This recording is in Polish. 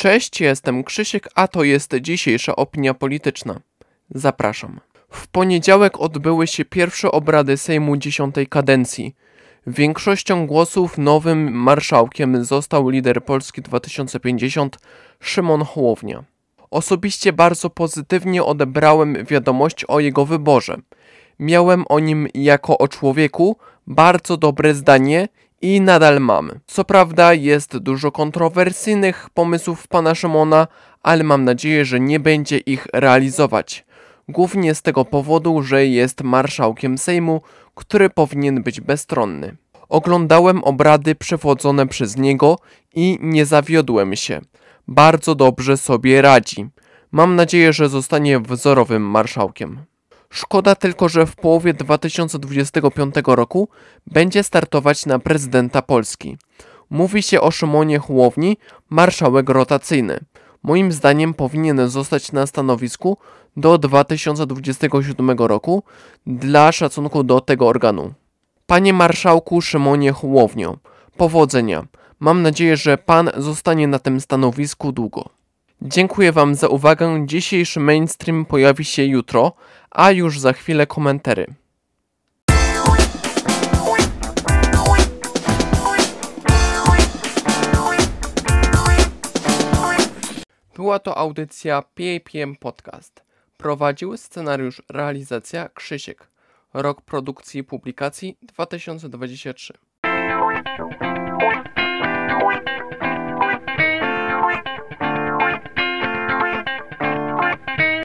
Cześć, jestem Krzysiek, a to jest dzisiejsza opinia polityczna. Zapraszam. W poniedziałek odbyły się pierwsze obrady Sejmu dziesiątej kadencji. Większością głosów nowym marszałkiem został lider Polski 2050 Szymon Hołownia. Osobiście bardzo pozytywnie odebrałem wiadomość o jego wyborze. Miałem o nim jako o człowieku bardzo dobre zdanie i nadal mam. Co prawda jest dużo kontrowersyjnych pomysłów pana Szymona, ale mam nadzieję, że nie będzie ich realizować. Głównie z tego powodu, że jest marszałkiem Sejmu, który powinien być bezstronny. Oglądałem obrady przewodzone przez niego i nie zawiodłem się. Bardzo dobrze sobie radzi. Mam nadzieję, że zostanie wzorowym marszałkiem. Szkoda tylko, że w połowie 2025 roku będzie startować na prezydenta Polski. Mówi się o Szymonie Hołowni, marszałek rotacyjny. Moim zdaniem powinien zostać na stanowisku do 2027 roku dla szacunku do tego organu. Panie marszałku Szymonie Hołownio, powodzenia. Mam nadzieję, że pan zostanie na tym stanowisku długo. Dziękuję Wam za uwagę. Dzisiejszy mainstream pojawi się jutro, a już za chwilę komentary. Była to audycja PAPM Podcast. Prowadził scenariusz realizacja Krzysiek. Rok produkcji i publikacji 2023.